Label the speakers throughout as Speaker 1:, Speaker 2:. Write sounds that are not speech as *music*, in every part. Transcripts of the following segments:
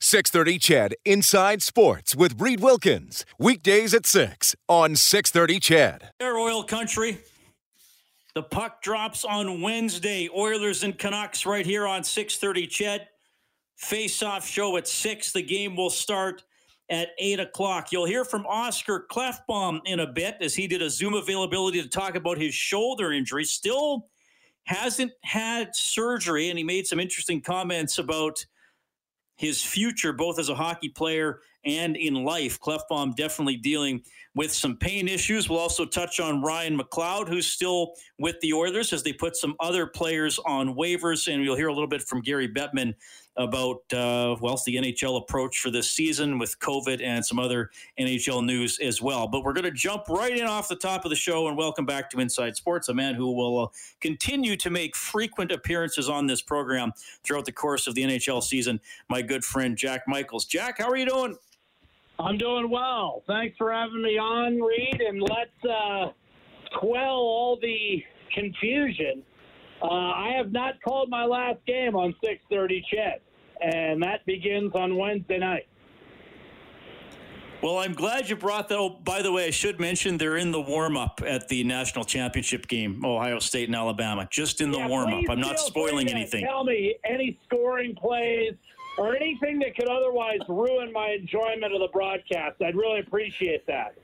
Speaker 1: 630 CHED Inside Sports with Reid Wilkins. Weekdays at 6 on 630 CHED.
Speaker 2: Air Oil Country. The puck drops on Wednesday. Oilers and Canucks right here on 630 CHED. Face-off show at 6. The game will start at 8 o'clock. You'll hear from Oscar Klefbom in a bit as he did a Zoom availability to talk about his shoulder injury. Still hasn't had surgery, and he made some interesting comments about his future, both as a hockey player and in life. Klefbom definitely dealing with some pain issues. We'll also touch on Ryan McLeod, who's still with the Oilers as they put some other players on waivers. And you'll hear a little bit from Gary Bettman about, uh, well, the NHL approach for this season with COVID and some other NHL news as well. But we're going to jump right in off the top of the show and welcome back to Inside Sports, a man who will uh, continue to make frequent appearances on this program throughout the course of the NHL season. My good friend, Jack Michaels. Jack, how are you doing?
Speaker 3: I'm doing well. Thanks for having me on, Reid, and let's uh, quell all the confusion. Uh, I have not called my last game on 6:30 CHED, and that begins on Wednesday night.
Speaker 2: Well, I'm glad you brought that. Oh, by the way, I should mention they're in the warm up at the national championship game, Ohio State and Alabama. Just in the
Speaker 3: Yeah,
Speaker 2: warm up. I'm not spoiling anything.
Speaker 3: Tell me any scoring plays or anything that could otherwise ruin my enjoyment of the broadcast. I'd really appreciate that.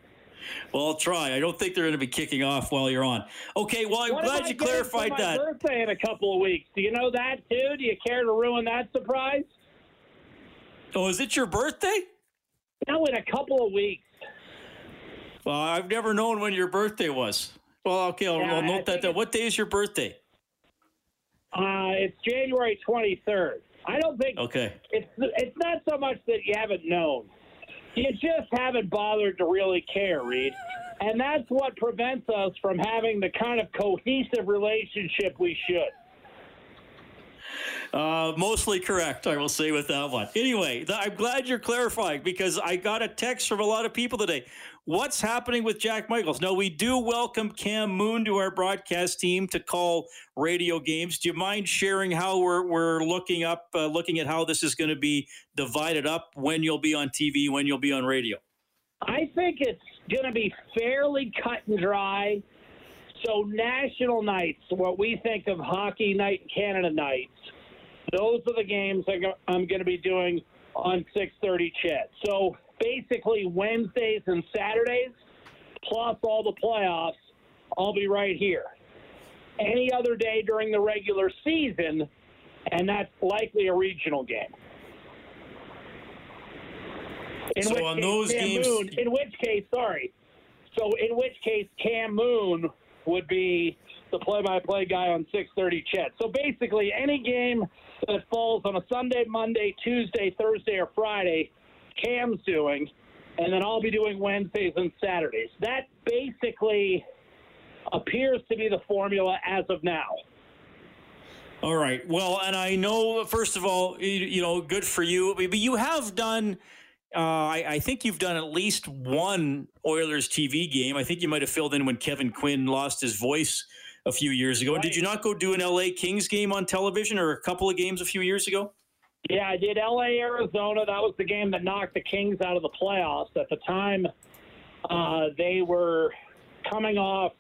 Speaker 2: Well, I'll try. I don't think they're going to be kicking off while you're on. Okay. Well, I'm
Speaker 3: What
Speaker 2: glad you clarified that.
Speaker 3: Birthday in a couple of weeks. Do you know that too? Do you care to ruin that surprise?
Speaker 2: Oh, is it your birthday?
Speaker 3: No, in a couple of weeks.
Speaker 2: Well, I've never known when your birthday was. Well, okay, I'll,
Speaker 3: Yeah,
Speaker 2: I'll note that. down. What day is your birthday?
Speaker 3: Uh, it's January 23rd. I don't think
Speaker 2: Okay.
Speaker 3: it's it's not so much that you haven't known. You just haven't bothered to really care, Reid. And that's what prevents us from having the kind of cohesive relationship we should.
Speaker 2: Uh, mostly correct, I will say with that one. Anyway, th- I'm glad you're clarifying because I got a text from a lot of people today. What's happening with Jack Michaels? Now, we do welcome Cam Moon to our broadcast team to call radio games. Do you mind sharing how we're, we're looking up, uh, looking at how this is going to be divided up, when you'll be on TV, when you'll be on radio?
Speaker 3: I think it's going to be fairly cut and dry. So national nights, what we think of hockey night and Canada nights, those are the games I'm going to be doing on 6:30 CHED. So basically Wednesdays and Saturdays, plus all the playoffs, I'll be right here. Any other day during the regular season, and that's likely a regional game. In
Speaker 2: So on
Speaker 3: case,
Speaker 2: those
Speaker 3: Cam
Speaker 2: games-
Speaker 3: Moon, in which case, sorry. So in which case, Cam Moon would be the play-by-play guy on 6:30 CHED. So basically, any game that falls on a Sunday, Monday, Tuesday, Thursday, or Friday, Cam's doing, and then I'll be doing Wednesdays and Saturdays. That basically appears to be the formula as of now.
Speaker 2: All right. Well, and I know, first of all, you, you know, good for you. But you have done, uh, I, I think you've done at least one Oilers TV game. I think you might have filled in when Kevin Quinn lost his voice a few years ago. Did you not go do an LA Kings game on television or a couple of games a few years ago?
Speaker 3: Yeah, I did LA, Arizona. That was the game that knocked the Kings out of the playoffs. At the time, uh, they were coming off,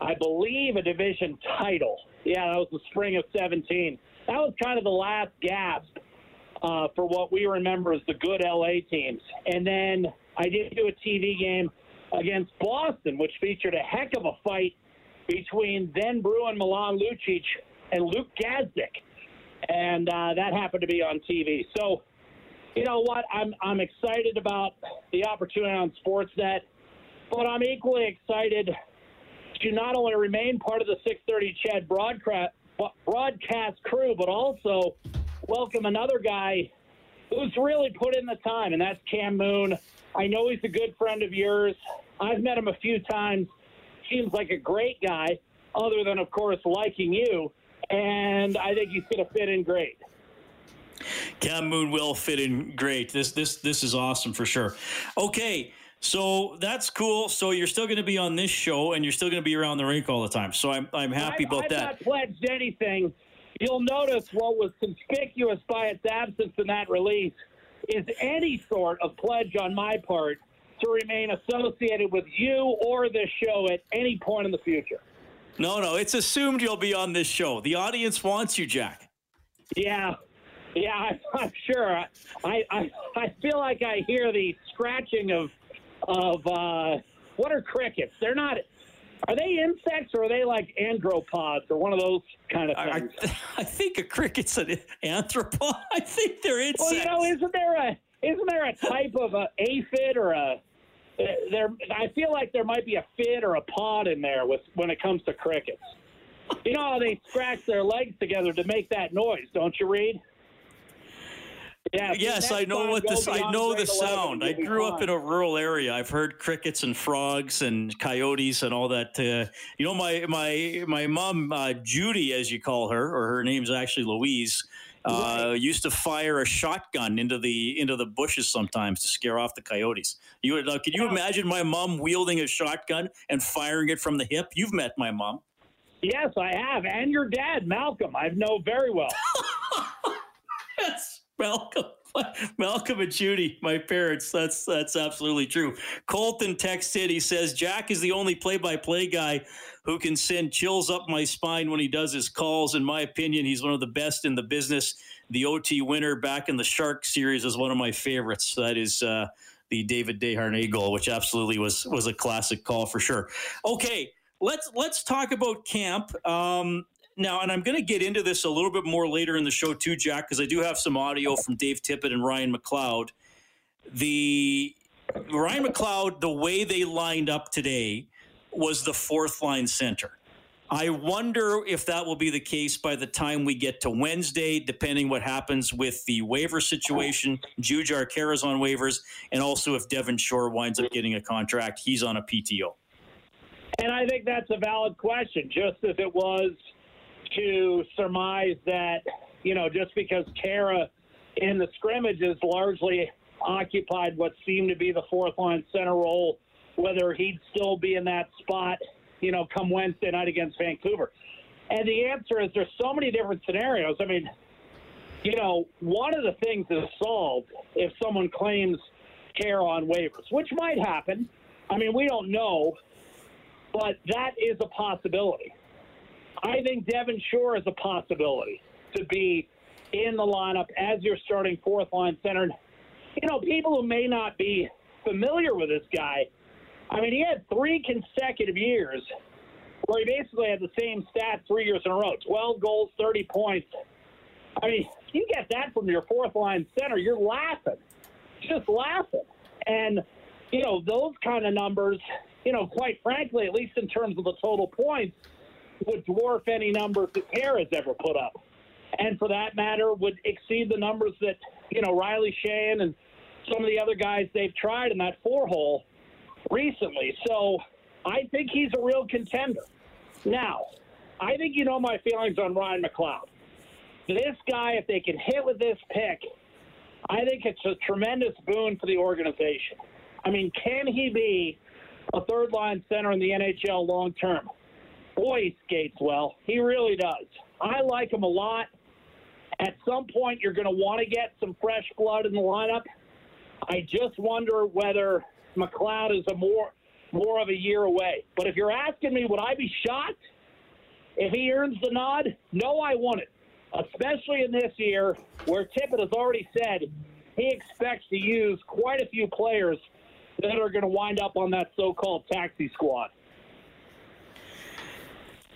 Speaker 3: I believe, a division title. Yeah, that was the spring of 17. That was kind of the last gasp uh, for what we remember as the good LA teams. And then I did do a TV game against Boston, which featured a heck of a fight between then Bruin Milan Lucic and Luke Gazdic and uh, that happened to be on TV. So, you know what? I'm I'm excited about the opportunity on Sportsnet, but I'm equally excited to not only remain part of the 6:30 CHED broadcast broadcast crew, but also welcome another guy who's really put in the time, and that's Cam Moon. I know he's a good friend of yours. I've met him a few times. Seems like a great guy, other than, of course, liking you. And I think he's going to fit in great.
Speaker 2: Cam Moon will fit in great. This this this is awesome for sure. Okay, so that's cool. So you're still going to be on this show, and you're still going to be around the rink all the time. So I'm I'm happy
Speaker 3: I've,
Speaker 2: about
Speaker 3: I've
Speaker 2: that.
Speaker 3: not pledged anything. You'll notice what was conspicuous by its absence in that release is any sort of pledge on my part to remain associated with you or this show at any point in the future.
Speaker 2: No, no, it's assumed you'll be on this show. The audience wants you, Jack.
Speaker 3: Yeah, yeah, I, *laughs* I'm sure. I, I I feel like I hear the scratching of of uh, what are crickets? They're not. Are they insects or are they like andropods or one of those kind of
Speaker 2: I,
Speaker 3: things?
Speaker 2: I, *laughs* I think a cricket's an anthropod. *laughs* I think they're insects.
Speaker 3: well, you know, isn't there a isn't there a type of a aphid or a there? I feel like there might be a fid or a pod in there with when it comes to crickets. You know how they scratch their legs together to make that noise, don't you, Reid? Yeah.
Speaker 2: yes, I know what this. I know the sound. I grew up in a rural area. I've heard crickets and frogs and coyotes and all that. Uh, you know, my my my mom, uh, Judy, as you call her, or her name's actually Louise. Uh, used to fire a shotgun into the into the bushes sometimes to scare off the coyotes. You would, uh, could you imagine my mom wielding a shotgun and firing it from the hip? You've met my mom.
Speaker 3: Yes, I have, and your dad, Malcolm, I know very well. *laughs*
Speaker 2: Yes, Malcolm. *laughs* Malcolm and Judy, my parents. That's that's absolutely true. Colton texted. He says Jack is the only play-by-play guy who can send chills up my spine when he does his calls. In my opinion, he's one of the best in the business. The OT winner back in the Shark series is one of my favorites. That is uh, the David Desharnais goal, which absolutely was was a classic call for sure. Okay, let's let's talk about camp. Um, now, and I'm going to get into this a little bit more later in the show too, Jack, because I do have some audio from Dave Tippett and Ryan McLeod. The Ryan McLeod, the way they lined up today was the fourth line center. I wonder if that will be the case by the time we get to Wednesday, depending what happens with the waiver situation. Jujhar Khaira's on waivers, and also if Devin Shore winds up getting a contract, he's on a PTO.
Speaker 3: And I think that's a valid question, just as it was to surmise that, you know, just because Khaira in the scrimmages largely occupied what seemed to be the fourth line center role, whether he'd still be in that spot, you know, come Wednesday night against Vancouver. And the answer is there's so many different scenarios. I mean, you know, one of the things is solved if someone claims Khaira on waivers, which might happen. I mean, we don't know, but that is a possibility. I think Devin Shore is a possibility to be in the lineup as your starting fourth line center. You know, people who may not be familiar with this guy, I mean, he had three consecutive years where he basically had the same stats three years in a row 12 goals, 30 points. I mean, you get that from your fourth line center, you're laughing. Just laughing. And, you know, those kind of numbers, you know, quite frankly, at least in terms of the total points, would dwarf any numbers that Khaira has ever put up. And for that matter, would exceed the numbers that, you know, Riley Sheahan and some of the other guys they've tried in that four hole recently. So I think he's a real contender. Now, I think you know my feelings on Ryan McLeod. This guy, if they can hit with this pick, I think it's a tremendous boon for the organization. I mean, can he be a third line center in the NHL long term? Boy, he skates well. He really does. I like him a lot. At some point, you're going to want to get some fresh blood in the lineup. I just wonder whether McLeod is a more more of a year away. But if you're asking me, would I be shocked if he earns the nod? No, I wouldn't. Especially in this year, where Tippett has already said he expects to use quite a few players that are going to wind up on that so-called taxi squad.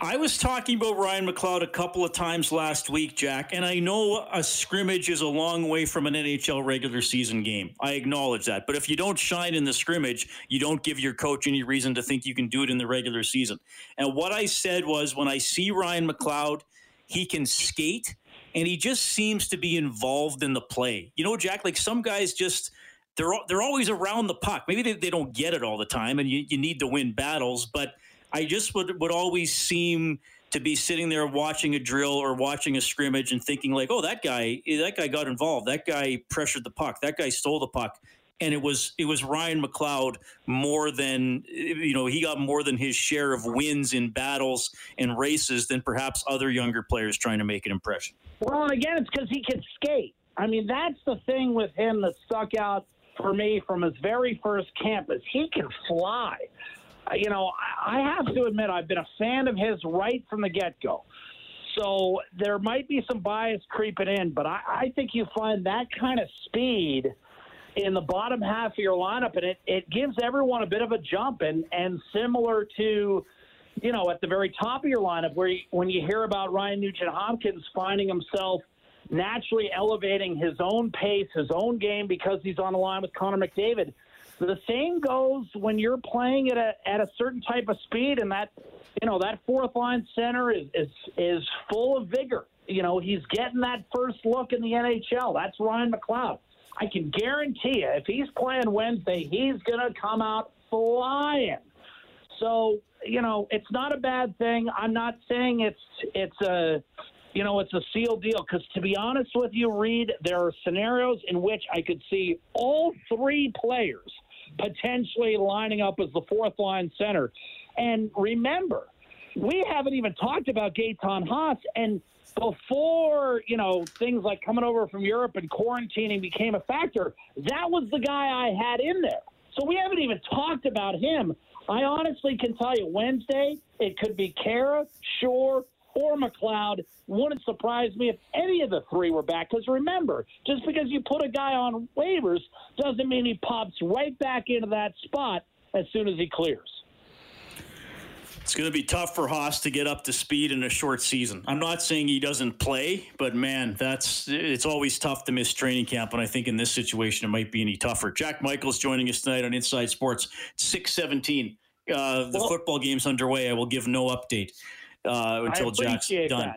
Speaker 2: I was talking about Ryan McLeod a couple of times last week, Jack, and I know a scrimmage is a long way from an NHL regular season game. I acknowledge that. But if you don't shine in the scrimmage, you don't give your coach any reason to think you can do it in the regular season. And what I said was when I see Ryan McLeod, he can skate, and he just seems to be involved in the play. You know, Jack, like some guys just they're they're always around the puck. Maybe they, they don't get it all the time, and you, you need to win battles. But I just would would always seem to be sitting there watching a drill or watching a scrimmage and thinking like, oh, that guy eh, that guy got involved. That guy pressured the puck. That guy stole the puck. And it was it was Ryan McLeod more than eh, you know he got more than his share of wins in battles and races than perhaps other younger players trying to make an impression.
Speaker 3: Well, and again, it's because he can skate. I mean, that's the thing with him that stuck out for me from his very first campus. He can fly. You know, I have to admit, I've been a fan of his right from the get go. So there might be some bias creeping in, but I, I think you find that kind of speed in the bottom half of your lineup, and it, it gives everyone a bit of a jump. And, and similar to, you know, at the very top of your lineup, where you, when you hear about Ryan Nugent Hopkins finding himself – naturally elevating his own pace, his own game because he's on the line with Connor McDavid. The same goes when you're playing at a at a certain type of speed, and that you know that fourth line center is is is full of vigor. You know he's getting that first look in the NHL. That's Ryan McLeod. I can guarantee you, if he's playing Wednesday, he's to come out flying. So you know it's not a bad thing. I'm not saying it's it's a you know, it's a sealed deal. Because to be honest with you, Reid, there are scenarios in which I could see all three players potentially lining up as the fourth line center. And remember, we haven't even talked about Gaetan Haas. And before, you know, things like coming over from Europe and quarantining became a factor, that was the guy I had in there. So we haven't even talked about him. I honestly can tell you Wednesday, it could be Khaira, Shore, or McLeod. Wouldn't surprise me if any of the three were back. Because remember, just because you put a guy on waivers doesn't mean he pops right back into that spot as soon as he clears.
Speaker 2: It's going to be tough for Haas to get up to speed in a short season. I'm not saying he doesn't play, but man, that's it's always tough to miss training camp. And I think in this situation, it might be any tougher. Jack Michaels joining us tonight on Inside Sports, 617. Uh, the well, football game's underway. I will give no update uh, until Jack's done.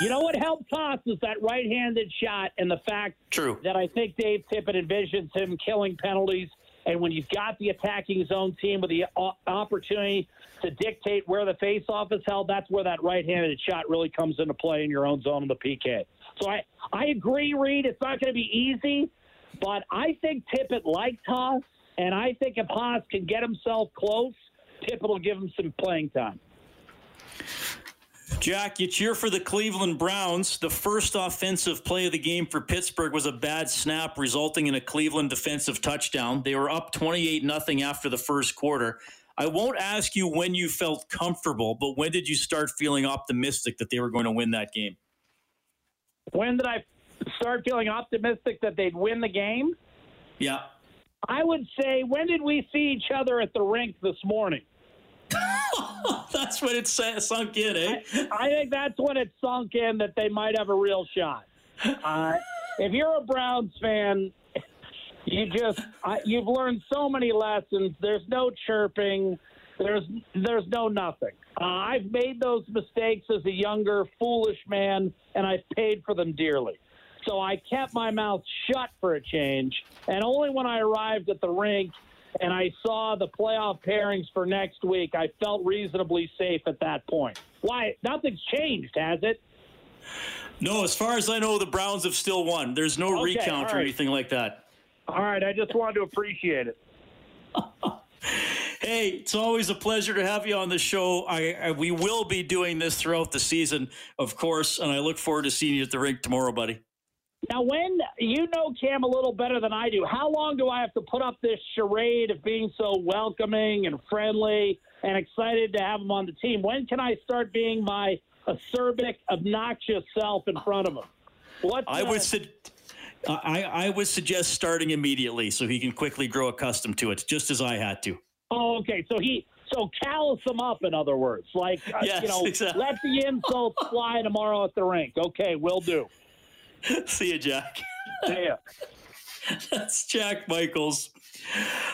Speaker 3: You know what helped us is that right-handed shot and the fact
Speaker 2: True.
Speaker 3: that I think Dave Tippett envisions him killing penalties. And when you've got the attacking zone team with the opportunity to dictate where the faceoff is held, that's where that right-handed shot really comes into play in your own zone of the PK. So I, I agree, Reid. It's not going to be easy, but I think Tippett likes Haas, and I think if Haas can get himself close, Tippett will give him some playing time.
Speaker 2: Jack, you cheer for the Cleveland Browns. The first offensive play of the game for Pittsburgh was a bad snap, resulting in a Cleveland defensive touchdown. They were up 28 nothing after the first quarter. I won't ask you when you felt comfortable, but when did you start feeling optimistic that they were going to win that game?
Speaker 3: When did I start feeling optimistic that they'd win the game?
Speaker 2: Yeah.
Speaker 3: I would say, when did we see each other at the rink this morning? *laughs*
Speaker 2: that's when it sunk in, eh?
Speaker 3: I, I, think that's when it sunk in that they might have a real shot. Uh, if you're a Browns fan, you just you've learned so many lessons. There's no chirping. There's there's no nothing. Uh, I've made those mistakes as a younger, foolish man, and I've paid for them dearly. So I kept my mouth shut for a change, and only when I arrived at the rink and I saw the playoff pairings for next week, I felt reasonably safe at that point. Why? Nothing's changed, has it?
Speaker 2: No, as far as I know, the Browns have still won. There's no okay, recount right. or anything like that.
Speaker 3: All right, I just wanted to appreciate it.
Speaker 2: hey, it's always a pleasure to have you on the show. I, I, we will be doing this throughout the season, of course, and I look forward to seeing you at the rink tomorrow, buddy.
Speaker 3: Now, when you know Cam a little better than I do, how long do I have to put up this charade of being so welcoming and friendly and excited to have him on the team? When can I start being my acerbic, obnoxious self in front of him?
Speaker 2: What I would su- I, I would suggest starting immediately so he can quickly grow accustomed to it, just as I had to.
Speaker 3: Oh, okay. So he so callous him up, in other words, like yes, uh, you know, exactly. let the insults fly tomorrow at the rink. Okay, will do.
Speaker 2: See you, Jack.
Speaker 3: See ya. *laughs*
Speaker 2: That's Jack Michaels.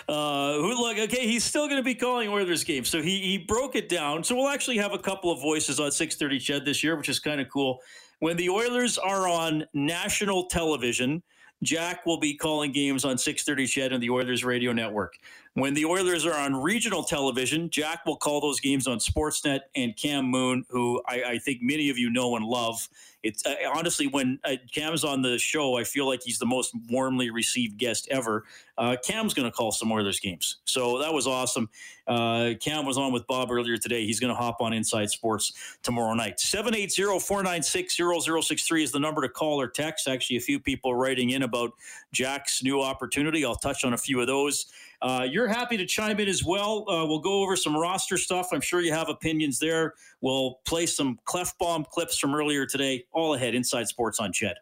Speaker 2: Uh, who look okay? He's still going to be calling Oilers games, so he he broke it down. So we'll actually have a couple of voices on 6:30 CHED this year, which is kind of cool. when the Oilers are on national television, Jack will be calling games on 6:30 CHED and the Oilers radio network. When the Oilers are on regional television, Jack will call those games on Sportsnet and Cam Moon, who I, I think many of you know and love. It's uh, honestly when uh, Cam's on the show, I feel like he's the most warmly received guest ever. Uh, Cam's going to call some Oilers games, so that was awesome. Uh, Cam was on with Bob earlier today. He's going to hop on Inside Sports tomorrow night. 780-496-0063 is the number to call or text. Actually, a few people writing in about Jack's new opportunity. I'll touch on a few of those. Uh, you're happy to chime in as well. Uh, we'll go over some roster stuff. I'm sure you have opinions there. We'll play some Klefbom clips from earlier today. All ahead, Inside Sports on CHED.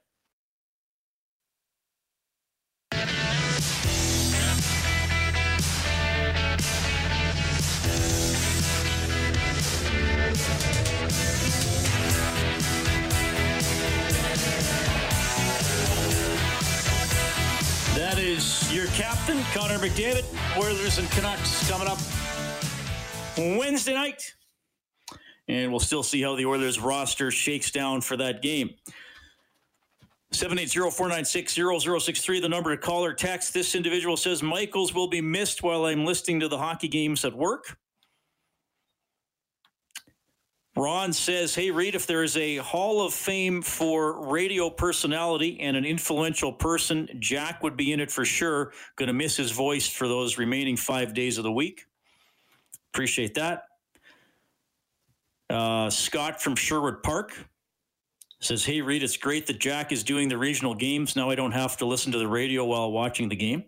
Speaker 2: That is your captain, Connor McDavid. Oilers and Canucks coming up Wednesday night. And we'll still see how the Oilers roster shakes down for that game. 780-496-0063, the number to call or text. This individual says Michaels will be missed while I'm listening to the hockey games at work. Ron says, Hey, Reid, if there is a Hall of Fame for radio personality and an influential person, Jack would be in it for sure. To miss his voice for those remaining five days of the week. Appreciate that. Uh, Scott from Sherwood Park says, Hey, Reid, it's great that Jack is doing the regional games. Now I don't have to listen to the radio while watching the game.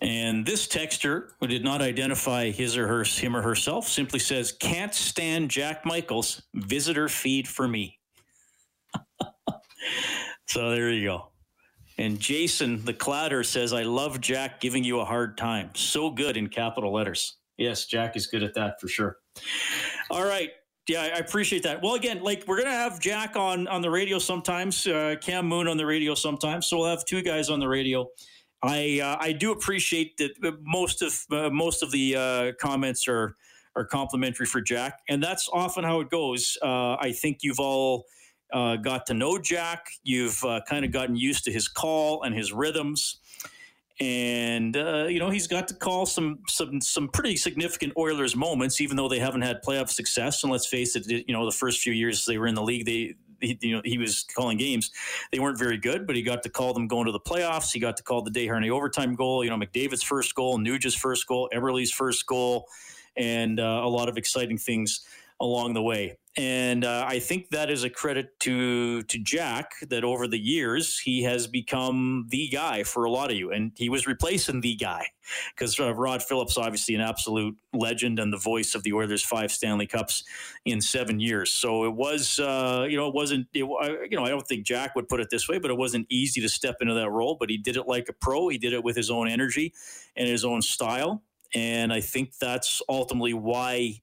Speaker 2: And this texter, who did not identify his or her, him or herself, simply says, "Can't stand Jack Michaels. Visitor feed for me." *laughs* so there you go. And Jason, the Clatter says, "I love Jack giving you a hard time. So good in capital letters." Yes, Jack is good at that for sure. All right. Yeah, I appreciate that. Well, again, like we're gonna have Jack on on the radio sometimes, uh, Cam Moon on the radio sometimes. So we'll have two guys on the radio. I uh, I do appreciate that most of uh, most of the uh, comments are are complimentary for Jack, and that's often how it goes. Uh, I think you've all uh, got to know Jack. You've uh, kind of gotten used to his call and his rhythms, and you know he's got to call some some some pretty significant Oilers moments, even though they haven't had playoff success. And let's face it, you know the first few years they were in the league, they he, you know, he was calling games. They weren't very good, but he got to call them going to the playoffs. He got to call the Desharnais overtime goal. You know, McDavid's first goal, Nuge's first goal, Eberle's first goal, and uh, a lot of exciting things along the way. And uh, I think that is a credit to to Jack that over the years he has become the guy for a lot of you, and he was replacing the guy because uh, Rod Phillips, obviously an absolute legend and the voice of the Oilers' five Stanley Cups in seven years. So it was, uh, you know, it wasn't, it, you know, I don't think Jack would put it this way, but it wasn't easy to step into that role. But he did it like a pro. He did it with his own energy and his own style, and I think that's ultimately why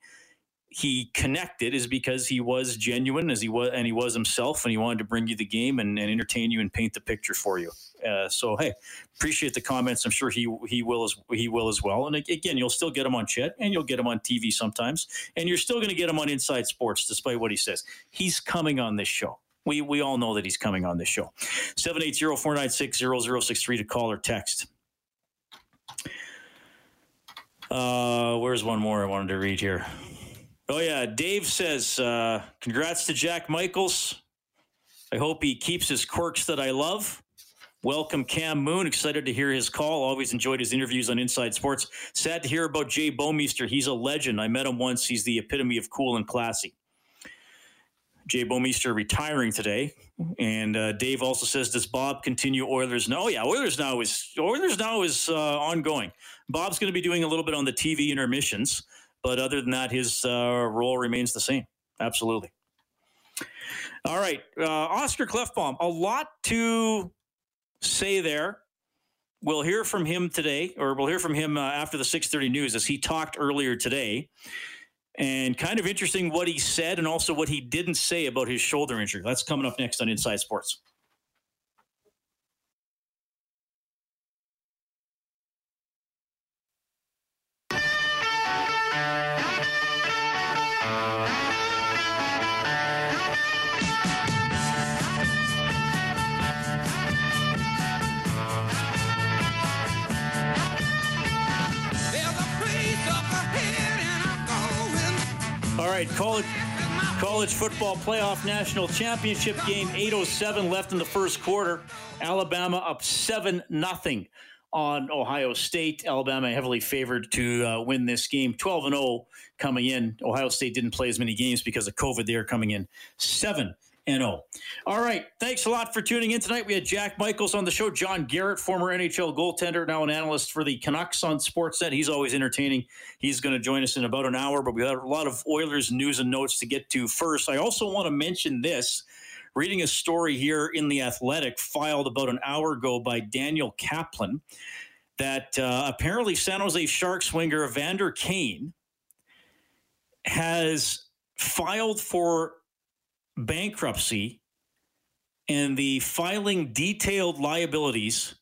Speaker 2: he connected is because he was genuine as he was and he was himself and he wanted to bring you the game and, and entertain you and paint the picture for you. Uh, so hey appreciate the comments. I'm sure he he will as he will as well. And again you'll still get him on chat and you'll get him on tv sometimes and you're still going to get him on inside sports despite what he says. He's coming on this show. We we all know that he's coming on this show. 780-496-0063 to call or text. Uh where's one more i wanted to read here Oh yeah, Dave says, uh, "Congrats to Jack Michaels. I hope he keeps his quirks that I love." Welcome, Cam Moon. Excited to hear his call. Always enjoyed his interviews on Inside Sports. Sad to hear about Jay Bouwmeester. He's a legend. I met him once. He's the epitome of cool and classy. Jay Bouwmeester retiring today, and uh, Dave also says, "Does Bob continue Oilers now?" Oh yeah, Oilers now is Oilers now is uh, ongoing. Bob's going to be doing a little bit on the TV intermissions. But other than that, his uh, role remains the same. Absolutely. All right, uh, Oscar Klefbom, a lot to say there. We'll hear from him today, or we'll hear from him uh, after the 6:30 news, as he talked earlier today. And kind of interesting what he said, and also what he didn't say about his shoulder injury. That's coming up next on Inside Sports. Right, college college football playoff national championship game 807 left in the first quarter. Alabama up 7 nothing on Ohio State. Alabama heavily favored to uh, win this game. 12 and 0 coming in. Ohio State didn't play as many games because of COVID. They are coming in 7 0. All right. Thanks a lot for tuning in tonight. We had Jack Michaels on the show, John Garrett, former NHL goaltender, now an analyst for the Canucks on Sportsnet. He's always entertaining. He's going to join us in about an hour, but we got a lot of Oilers news and notes to get to first. I also want to mention this. Reading a story here in The Athletic, filed about an hour ago by Daniel Kaplan, that uh, apparently San Jose Sharks winger Evander Kane has filed for bankruptcy and the filing detailed liabilities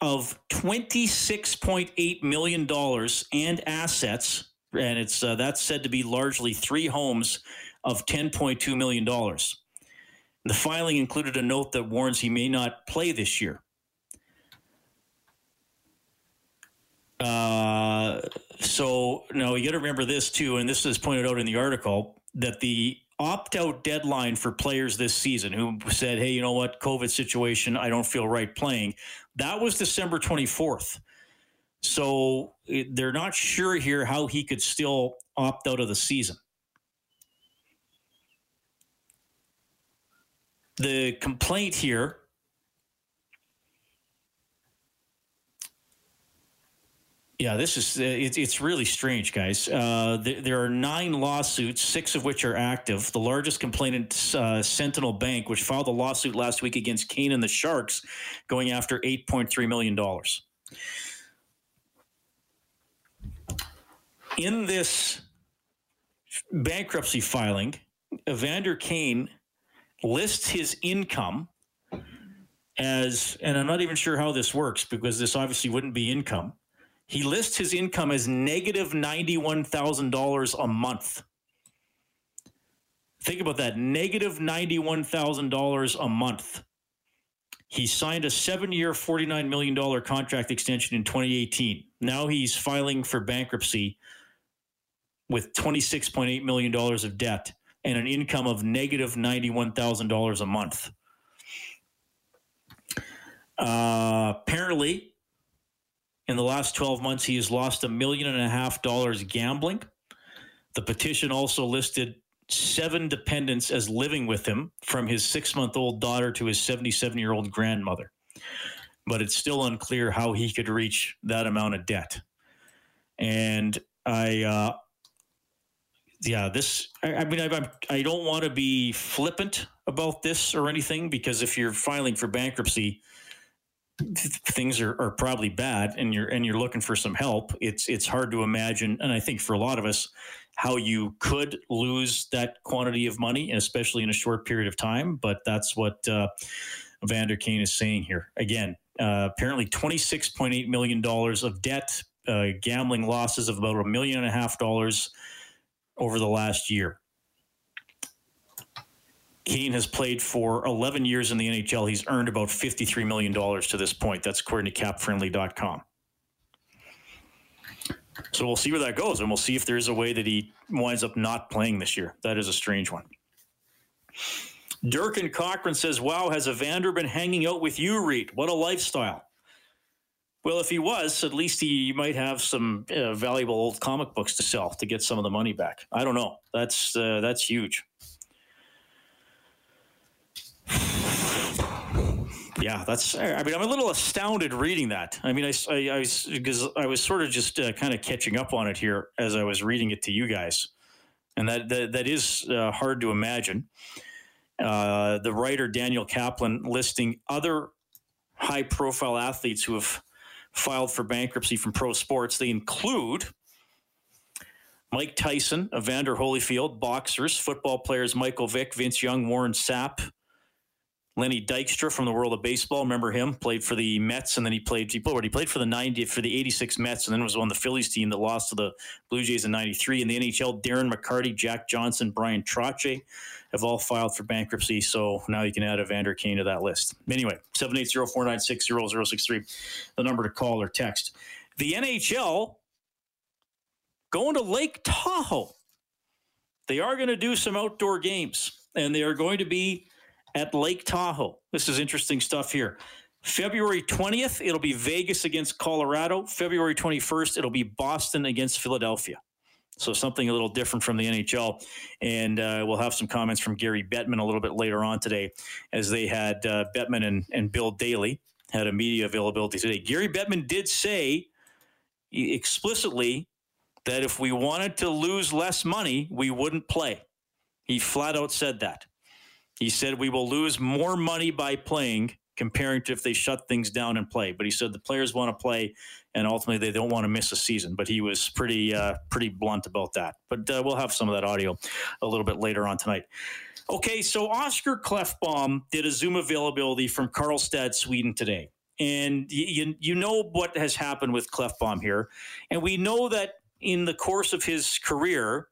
Speaker 2: of $26.8 million and assets. And it's uh, that's said to be largely three homes of $10.2 million. The filing included a note that warns he may not play this year. Uh, so now you got to remember this too, and this is pointed out in the article that the opt out deadline for players this season who said, hey, you know what, COVID situation, I don't feel right playing, that was December 24th. So they're not sure here how he could still opt out of the season. The complaint here Yeah, this is uh, it's it's really strange, guys. Uh, th- there are nine lawsuits, six of which are active. The largest complainant, uh, Centennial Bank, which filed a lawsuit last week against Kane and the Sharks, going after eight point three million dollars. In this bankruptcy filing, Evander Kane lists his income as, and I'm not even sure how this works because this obviously wouldn't be income he lists his income as negative $91,000 a month. Think about that negative $91,000 a month. He signed a seven year, $49 million contract extension in 2018. Now he's filing for bankruptcy with $26.8 million of debt and an income of negative $91,000 a month. Uh, apparently, in the last 12 months, he has lost a million and a half dollars gambling. The petition also listed seven dependents as living with him, from his six month old daughter to his 77 year old grandmother. But it's still unclear how he could reach that amount of debt. And I, uh, yeah, this, I, I mean, I, I'm, I don't want to be flippant about this or anything because if you're filing for bankruptcy, things are, are probably bad and you're and you're looking for some help it's it's hard to imagine and i think for a lot of us how you could lose that quantity of money especially in a short period of time but that's what uh, vander kane is saying here. Again uh, apparently $26.8 million of debt uh, gambling losses of about a million and a half dollars over the last year Kane has played for 11 years in the NHL. He's earned about $53 million to this point. That's according to capfriendly.com. So we'll see where that goes, and we'll see if there's a way that he winds up not playing this year. That is a strange one. Durkin Cochran says, Wow, has Evander been hanging out with you, Reid? What a lifestyle. Well, if he was, at least he might have some uh, valuable old comic books to sell to get some of the money back. I don't know. That's uh, that's huge. Yeah, that's. I mean, I'm a little astounded reading that. I mean, I, I, I was because I was sort of just uh, kind of catching up on it here as I was reading it to you guys, and that that, that is uh, hard to imagine. Uh, the writer Daniel Kaplan listing other high-profile athletes who have filed for bankruptcy from pro sports. They include Mike Tyson, Evander Holyfield, boxers, football players Michael Vick, Vince Young, Warren Sapp, Lenny Dykstra from the world of baseball. Remember him? Played for the Mets, and then he played. He played. He played for the ninety for the eighty six Mets, and then was on the Phillies team that lost to the Blue Jays in ninety three. In the NHL, Darren McCarty, Jack Johnson, Brian Troche have all filed for bankruptcy. So now you can add Evander Kane to that list. Anyway, 780-496-0063, the number to call or text. The NHL going to Lake Tahoe. they are going to do some outdoor games, and they are going to be at Lake Tahoe. This is interesting stuff here. February 20th, it'll be Vegas against Colorado. February 21st, it'll be Boston against Philadelphia. So something a little different from the NHL. And uh, we'll have some comments from Gary Bettman a little bit later on today as they had uh, Bettman and, and Bill Daly had a media availability today. Gary Bettman did say explicitly that if we wanted to lose less money, we wouldn't play. He flat out said that. He said we will lose more money by playing comparing to if they shut things down and play. But he said the players want to play, and ultimately they don't want to miss a season. But he was pretty uh, pretty blunt about that. But uh, we'll have some of that audio a little bit later on tonight. Okay, so Oscar Klefbom did a Zoom availability from Karlstad, Sweden today. And you, you know what has happened with Klefbom here. And we know that in the course of his career,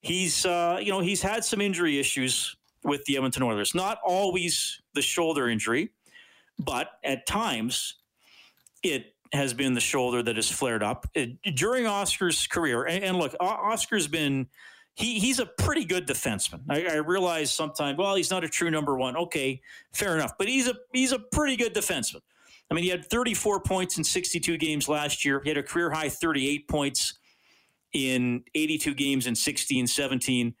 Speaker 2: he's, uh, you know, he's had some injury issues with the Edmonton Oilers. Not always the shoulder injury, but at times it has been the shoulder that has flared up it, during Oscar's career. And, and, look, Oscar's been he he's a pretty good defenseman. I, I realize sometimes, well, he's not a true number one. Okay, fair enough, but he's a he's a pretty good defenseman. I mean, he had 34 points in 62 games last year. He had a career high 38 points in 82 games in 16, 17.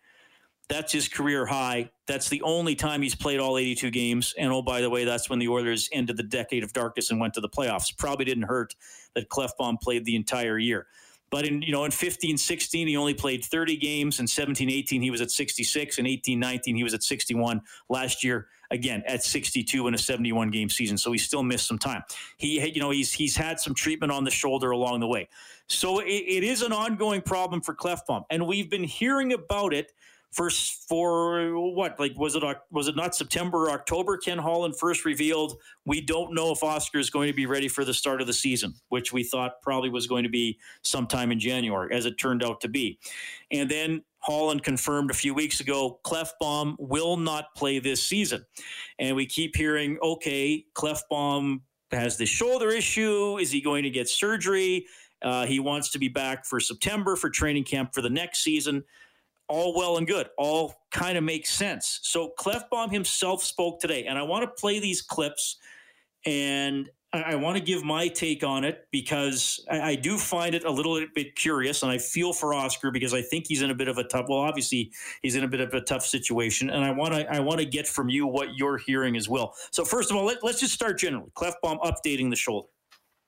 Speaker 2: That's his career high. That's the only time he's played all 82 games. And oh, by the way, that's when the Oilers ended the decade of darkness and went to the playoffs. Probably didn't hurt that Klefbom played the entire year. But in you know in 15 16 he only played 30 games in 17 18 he was at 66 and 18 19 he was at 61 last year again at 62 in a 71 game season so he still missed some time. He you know he's he's had some treatment on the shoulder along the way. So it, it is an ongoing problem for Klefbom and we've been hearing about it first for what like was it was it not September or October Ken Holland first revealed we don't know if Oscar is going to be ready for the start of the season which we thought probably was going to be sometime in January as it turned out to be. And then Holland confirmed a few weeks ago Klefbom will not play this season. And we keep hearing okay Klefbom has the shoulder issue. Is he going to get surgery? Uh, he wants to be back for September for training camp for the next season all well and good, all kind of makes sense. So Klefbom himself spoke today, and I want to play these clips, and I, want to give my take on it because I, do find it a little bit curious, and I feel for Oscar because I think he's in a bit of a tough. Well, obviously he's in a bit of a tough situation, and I want to I want to get from you what you're hearing as well. So first of all, let, let's just start generally. Klefbom updating the shoulder.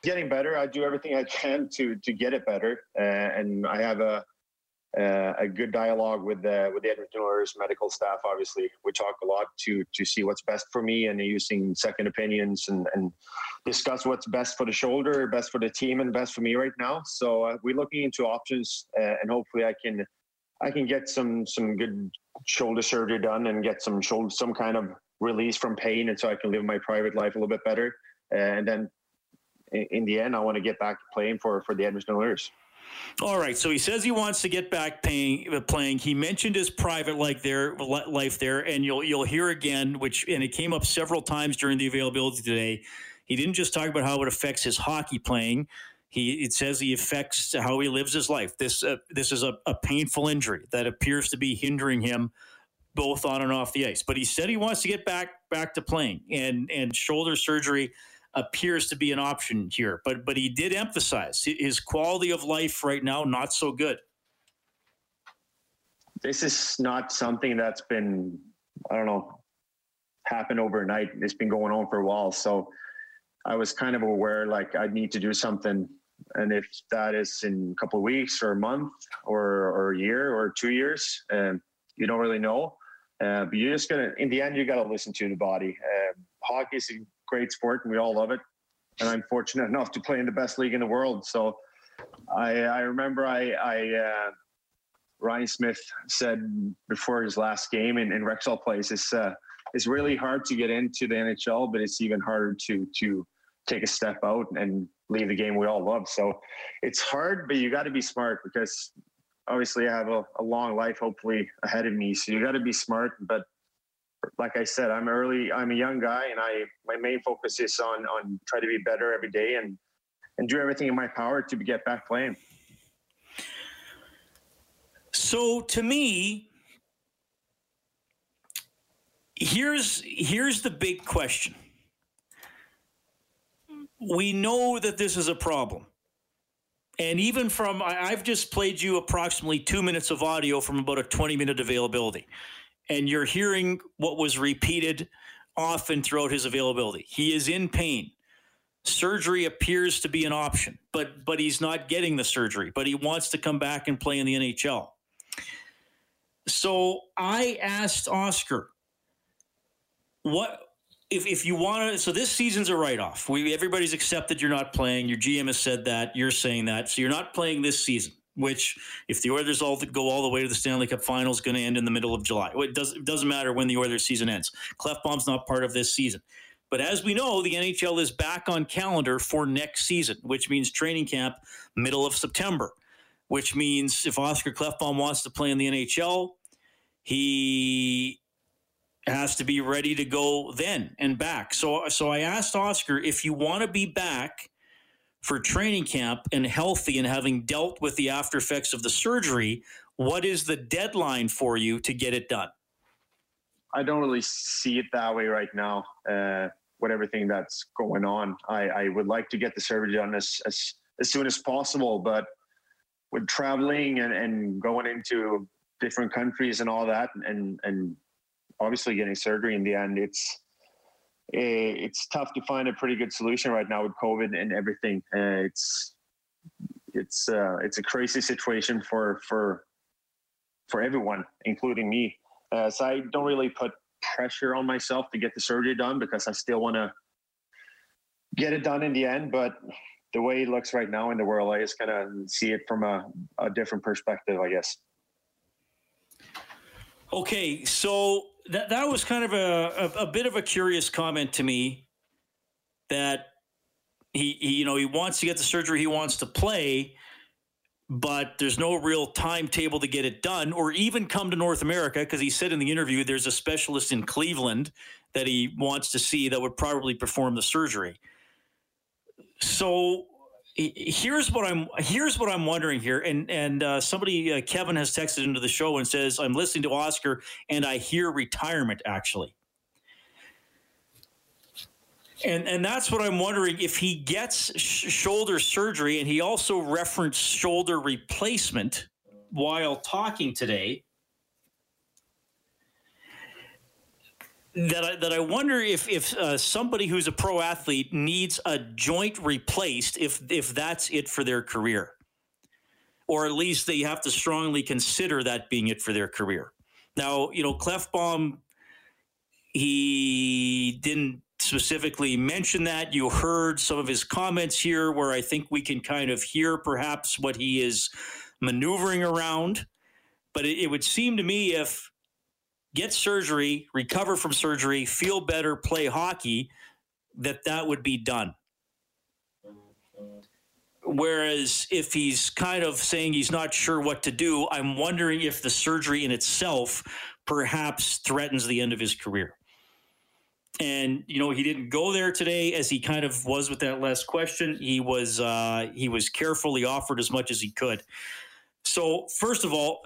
Speaker 4: Getting better. I do everything I can to to get it better, uh, and I have a uh, a good dialogue with the with the Edmonton Oilers medical staff. Obviously, we talk a lot to to see what's best for me and using second opinions and, and discuss what's best for the shoulder, best for the team, and best for me right now. So uh, we're looking into options, uh, and hopefully, I can I can get some some good shoulder surgery done and get some shoulder some kind of release from pain, and so I can live my private life a little bit better. and then in the end, I want to get back playing for for the Edmonton Oilers.
Speaker 2: All right, so he says he wants to get back paying, playing. He mentioned his private life there, life there, and you'll you'll hear again, which and it came up several times during the availability today. He didn't just talk about how it affects his hockey playing. He it says he affects how he lives his life. This uh, this is a, a painful injury that appears to be hindering him both on and off the ice. But he said he wants to get back back to playing, and and shoulder surgery appears to be an option here. But but he did emphasize his quality of life right now not so good.
Speaker 4: This is not something that's been I don't know happened overnight. It's been going on for a while. So I was kind of aware like I need to do something. And if that is in a couple of weeks or a month or, or a year or two years, um, you don't really know. Uh, but you're just gonna, in the end, you got to listen to the body. Uh, hockey is a great sport and we all love it. And I'm fortunate enough to play in the best league in the world. So I, I remember I, I uh, Ryan Smyth said before his last game in, in Rexall Place, it's, uh, it's really hard to get into the NHL, but it's even harder to, to take a step out and leave the game we all love. So it's hard, but you got to be smart because obviously I have a, a long life hopefully ahead of me. So you got to be smart, but like I said, I'm early. I'm a young guy, and I my main focus is on on try to be better every day and and do everything in my power to get back playing.
Speaker 2: So to me, here's here's the big question. We know that this is a problem. And even from, I've just played you approximately two minutes of audio from about a 20 minute availability. And you're hearing what was repeated often throughout his availability. He is in pain. Surgery appears to be an option, but but he's not getting the surgery, but he wants to come back and play in the NHL. So I asked Oscar, what if, if you want to, so this season's a write off. We everybody's accepted you're not playing. Your GM has said that. You're saying that. So you're not playing this season. Which, if the Oilers all go all the way to the Stanley Cup Finals, going to end in the middle of July. It, does, it doesn't matter when the Oilers season ends. Klefbom's not part of this season. But as we know, the NHL is back on calendar for next season, which means training camp middle of September. Which means if Oscar Klefbom wants to play in the NHL, he has to be ready to go then and back. So so I asked Oscar if you want to be back for training camp and healthy and having dealt with the after effects of the surgery, what is the deadline for you to get it done?
Speaker 4: I don't really see it that way right now. Uh, with everything that's going on, I, I would like to get the surgery done as, as as soon as possible, but with traveling and, and going into different countries and all that and and obviously getting surgery in the end, it's it's tough to find a pretty good solution right now with COVID and everything. Uh, it's it's uh, it's a crazy situation for for for everyone, including me. Uh, so I don't really put pressure on myself to get the surgery done because I still want to get it done in the end. But the way it looks right now in the world, I just kind of see it from a, a different perspective, I guess.
Speaker 2: Okay, so that that was kind of a, a, a bit of a curious comment to me that he, he you know he wants to get the surgery he wants to play but there's no real timetable to get it done or even come to North America because he said in the interview there's a specialist in Cleveland that he wants to see that would probably perform the surgery. So here's what I'm here's what I'm wondering here, and and uh, somebody uh, Kevin has texted into the show and says I'm listening to Oscar and I hear retirement actually. And, and that's what I'm wondering if he gets sh- shoulder surgery and he also referenced shoulder replacement while talking today. That I, that I wonder if if uh, somebody who's a pro athlete needs a joint replaced if if that's it for their career, or at least they have to strongly consider that being it for their career. Now, you know, Klefbom, he didn't specifically mention that. You heard some of his comments here, where I think we can kind of hear perhaps what he is maneuvering around. But it, it would seem to me if get surgery, recover from surgery, feel better, play hockey, that that would be done. Whereas if he's kind of saying he's not sure what to do, I'm wondering if the surgery in itself perhaps threatens the end of his career. And you know he didn't go there today, as he kind of was with that last question. He was uh, he was careful. He offered as much as he could. So first of all,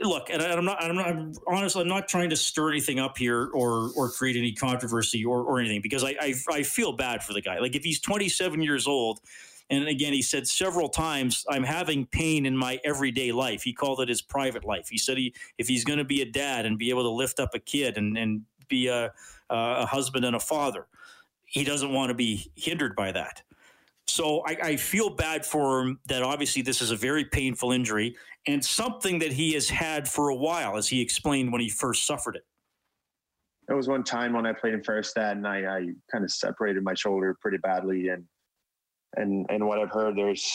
Speaker 2: look, and I'm not, I'm not, I'm honestly, I'm not trying to stir anything up here or or create any controversy or, or anything because I, I I feel bad for the guy. Like if he's 27 years old, and again, he said several times, I'm having pain in my everyday life. He called it his private life. He said he if he's going to be a dad and be able to lift up a kid and and be a a husband and a father, he doesn't want to be hindered by that. So I, I, feel bad for him that obviously this is a very painful injury and something that he has had for a while, as he explained when he first suffered it.
Speaker 4: There was one time when I played in Färjestad and I, I kind of separated my shoulder pretty badly, and and and what I've heard there's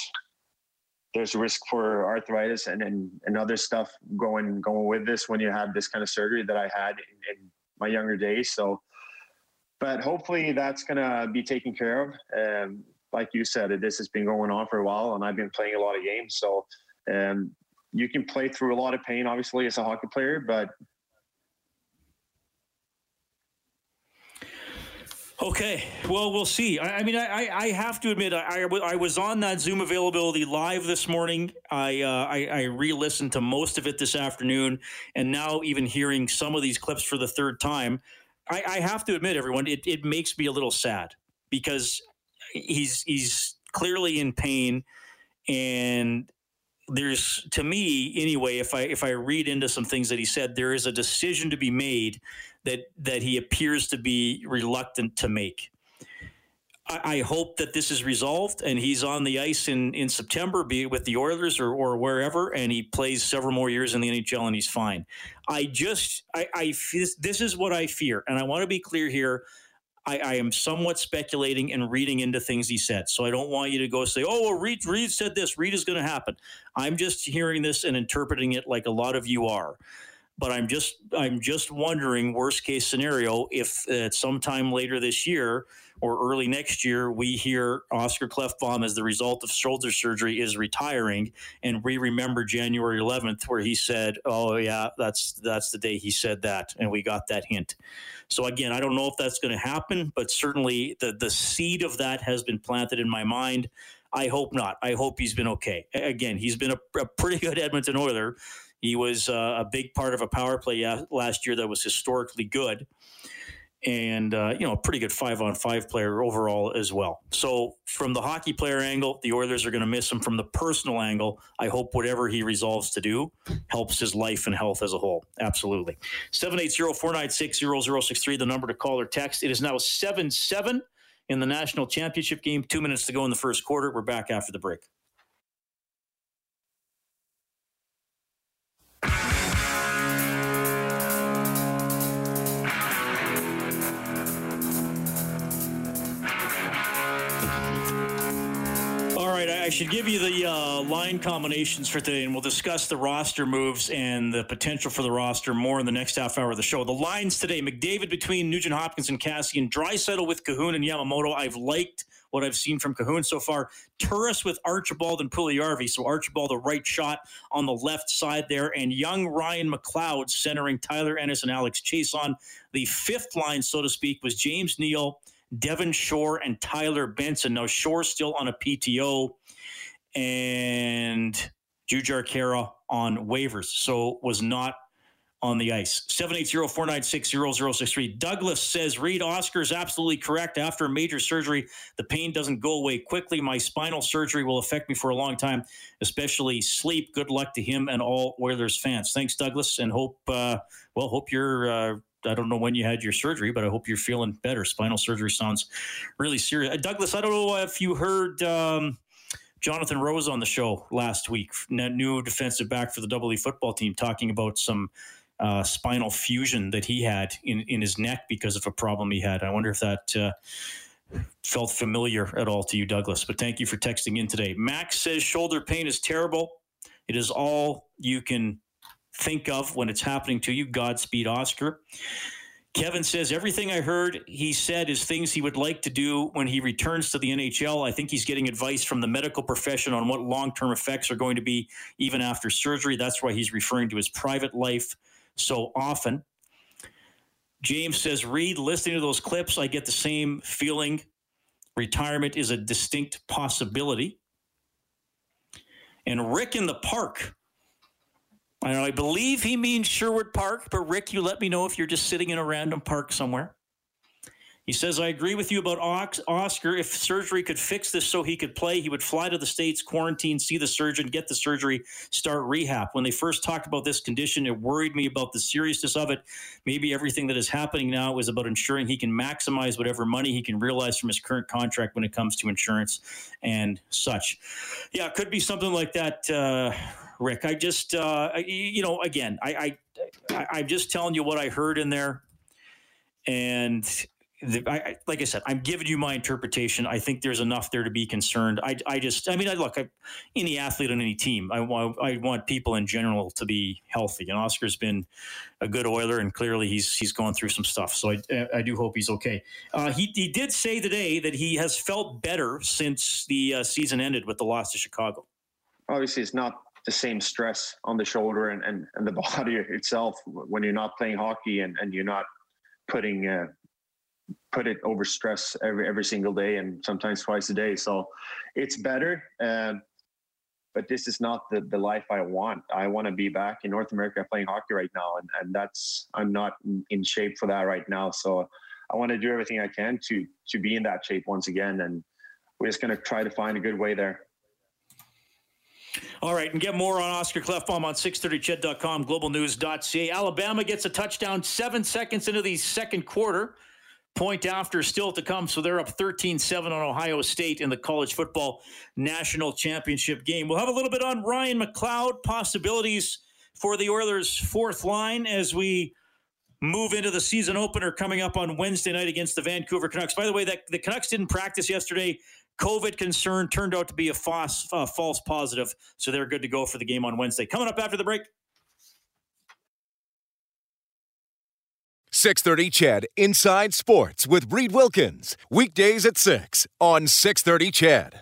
Speaker 4: there's risk for arthritis and, and, and other stuff going going with this when you have this kind of surgery that I had in, in my younger days. So, but hopefully that's gonna be taken care of. Um, like you said, this has been going on for a while, and I've been playing a lot of games. So um, you can play through a lot of pain, obviously, as a hockey player, but
Speaker 2: Okay, well, we'll see. I, I mean, I, I have to admit, I, I, was on that Zoom availability live this morning. I, uh, I, I re-listened to most of it this afternoon, and now even hearing some of these clips for the third time, I, I have to admit, everyone, it, it makes me a little sad because he's he's clearly in pain, and there's to me anyway. If I if I read into some things that he said, there is a decision to be made that that he appears to be reluctant to make. I, hope that this is resolved and he's on the ice in, in September, be it with the Oilers or, or wherever, and he plays several more years in the NHL and he's fine. I just, I, I this is what I fear. And I want to be clear here. I, I, am somewhat speculating and reading into things he said. So I don't want you to go say, oh, well, Reid, Reid said this, Reid is going to happen. I'm just hearing this and interpreting it like a lot of you are but I'm just I'm just wondering worst case scenario if uh, at some time later this year or early next year we hear Oscar Klefbom as the result of shoulder surgery is retiring and we remember January 11th where he said oh yeah that's that's the day he said that and we got that hint. So again I don't know if that's going to happen but certainly the the seed of that has been planted in my mind. I hope not. I hope he's been okay. Again, he's been a, a pretty good Edmonton Oiler he was uh, a big part of a power play last year that was historically good, and uh, you know a pretty good five on five player overall as well. So from the hockey player angle, the Oilers are going to miss him. From the personal angle, I hope whatever he resolves to do helps his life and health as a whole. Absolutely. 780-496-0063, the number to call or text. It is now 7-7 in the national championship game. Two minutes to go in the first quarter. We're back after the break. Should give you the uh, line combinations for today, and we'll discuss the roster moves and the potential for the roster more in the next half hour of the show. The lines today: McDavid between Nugent Hopkins and Kassian, Draisaitl with Kahun and Yamamoto. I've liked what I've seen from Kahun so far. Turris with Archibald and Puljujarvi. So Archibald, a right shot on the left side there, and young Ryan McLeod centering Tyler Ennis and Alex Chiasson The fifth line, so to speak, was James Neal. Devin Shore and Tyler Benson. Now Shore still on a PTO, and Jujhar Khaira on waivers, so was not on the ice. 780-496-0063. Douglas says, Reid Oscar is absolutely correct. After a major surgery, the pain doesn't go away quickly. My spinal surgery will affect me for a long time, especially sleep. Good luck to him and all Oilers fans. Thanks, Douglas, and hope, uh, well, hope you're uh, I don't know when you had your surgery, but I hope you're feeling better. Spinal surgery sounds really serious. Uh, Douglas, I don't know if you heard um, Jonathan Rose on the show last week, new defensive back for the Double E football team, talking about some uh, spinal fusion that he had in, in his neck because of a problem he had. I wonder if that uh, felt familiar at all to you, Douglas. But thank you for texting in today. Max says shoulder pain is terrible. It is all you can think of when it's happening to you. Godspeed, Oscar. Kevin says everything I heard he said is things he would like to do when he returns to the NHL. I think he's getting advice from the medical profession on what long term effects are going to be even after surgery. That's why he's referring to his private life so often. James says, Reid, listening to those clips, I get the same feeling. Retirement is a distinct possibility. And Rick in the park I, know, I believe he means Sherwood Park, but Rick, you let me know if you're just sitting in a random park somewhere. He says, I agree with you about Oscar. If surgery could fix this so he could play, he would fly to the States, quarantine, see the surgeon, get the surgery, start rehab. When they first talked about this condition, it worried me about the seriousness of it. Maybe everything that is happening now is about ensuring he can maximize whatever money he can realize from his current contract when it comes to insurance and such. Yeah, it could be something like that. Uh, Rick. I just, uh, you know, again, I, I, I'm just telling you what I heard in there, and the, I, like I said, I'm giving you my interpretation. I think there's enough there to be concerned. I, I just, I mean, I look, I, any athlete on any team, I want, I want people in general to be healthy. And Oscar's been a good oiler, and clearly he's he's going through some stuff. So I, I do hope he's okay. Uh, he he did say today that he has felt better since the uh, season ended with the loss to Chicago.
Speaker 4: Obviously, it's not the same stress on the shoulder and, and, and the *laughs* body itself when you're not playing hockey and, and you're not putting uh, put it over stress every every single day and sometimes twice a day. So it's better. Um, but this is not the, the life I want. I want to be back in North America playing hockey right now, and, and that's I'm not in shape for that right now. So I want to do everything I can to to be in that shape once again, and we're just to try to find a good way there.
Speaker 2: All right, and get more on Oscar Klefbom on 630ched.com, globalnews.ca. Alabama gets a touchdown seven seconds into the second quarter. Point after still to come. So they're up 13 7 on Ohio State in the college football national championship game. We'll have a little bit on Ryan McLeod, possibilities for the Oilers' fourth line as we move into the season opener coming up on Wednesday night against the Vancouver Canucks. By the way, that the Canucks didn't practice yesterday. COVID concern turned out to be a false, uh, false positive, so they're good to go for the game on Wednesday. Coming up after the break.
Speaker 1: 630 CHED Inside Sports with Reid Wilkins. Weekdays at 6 on 630 CHED.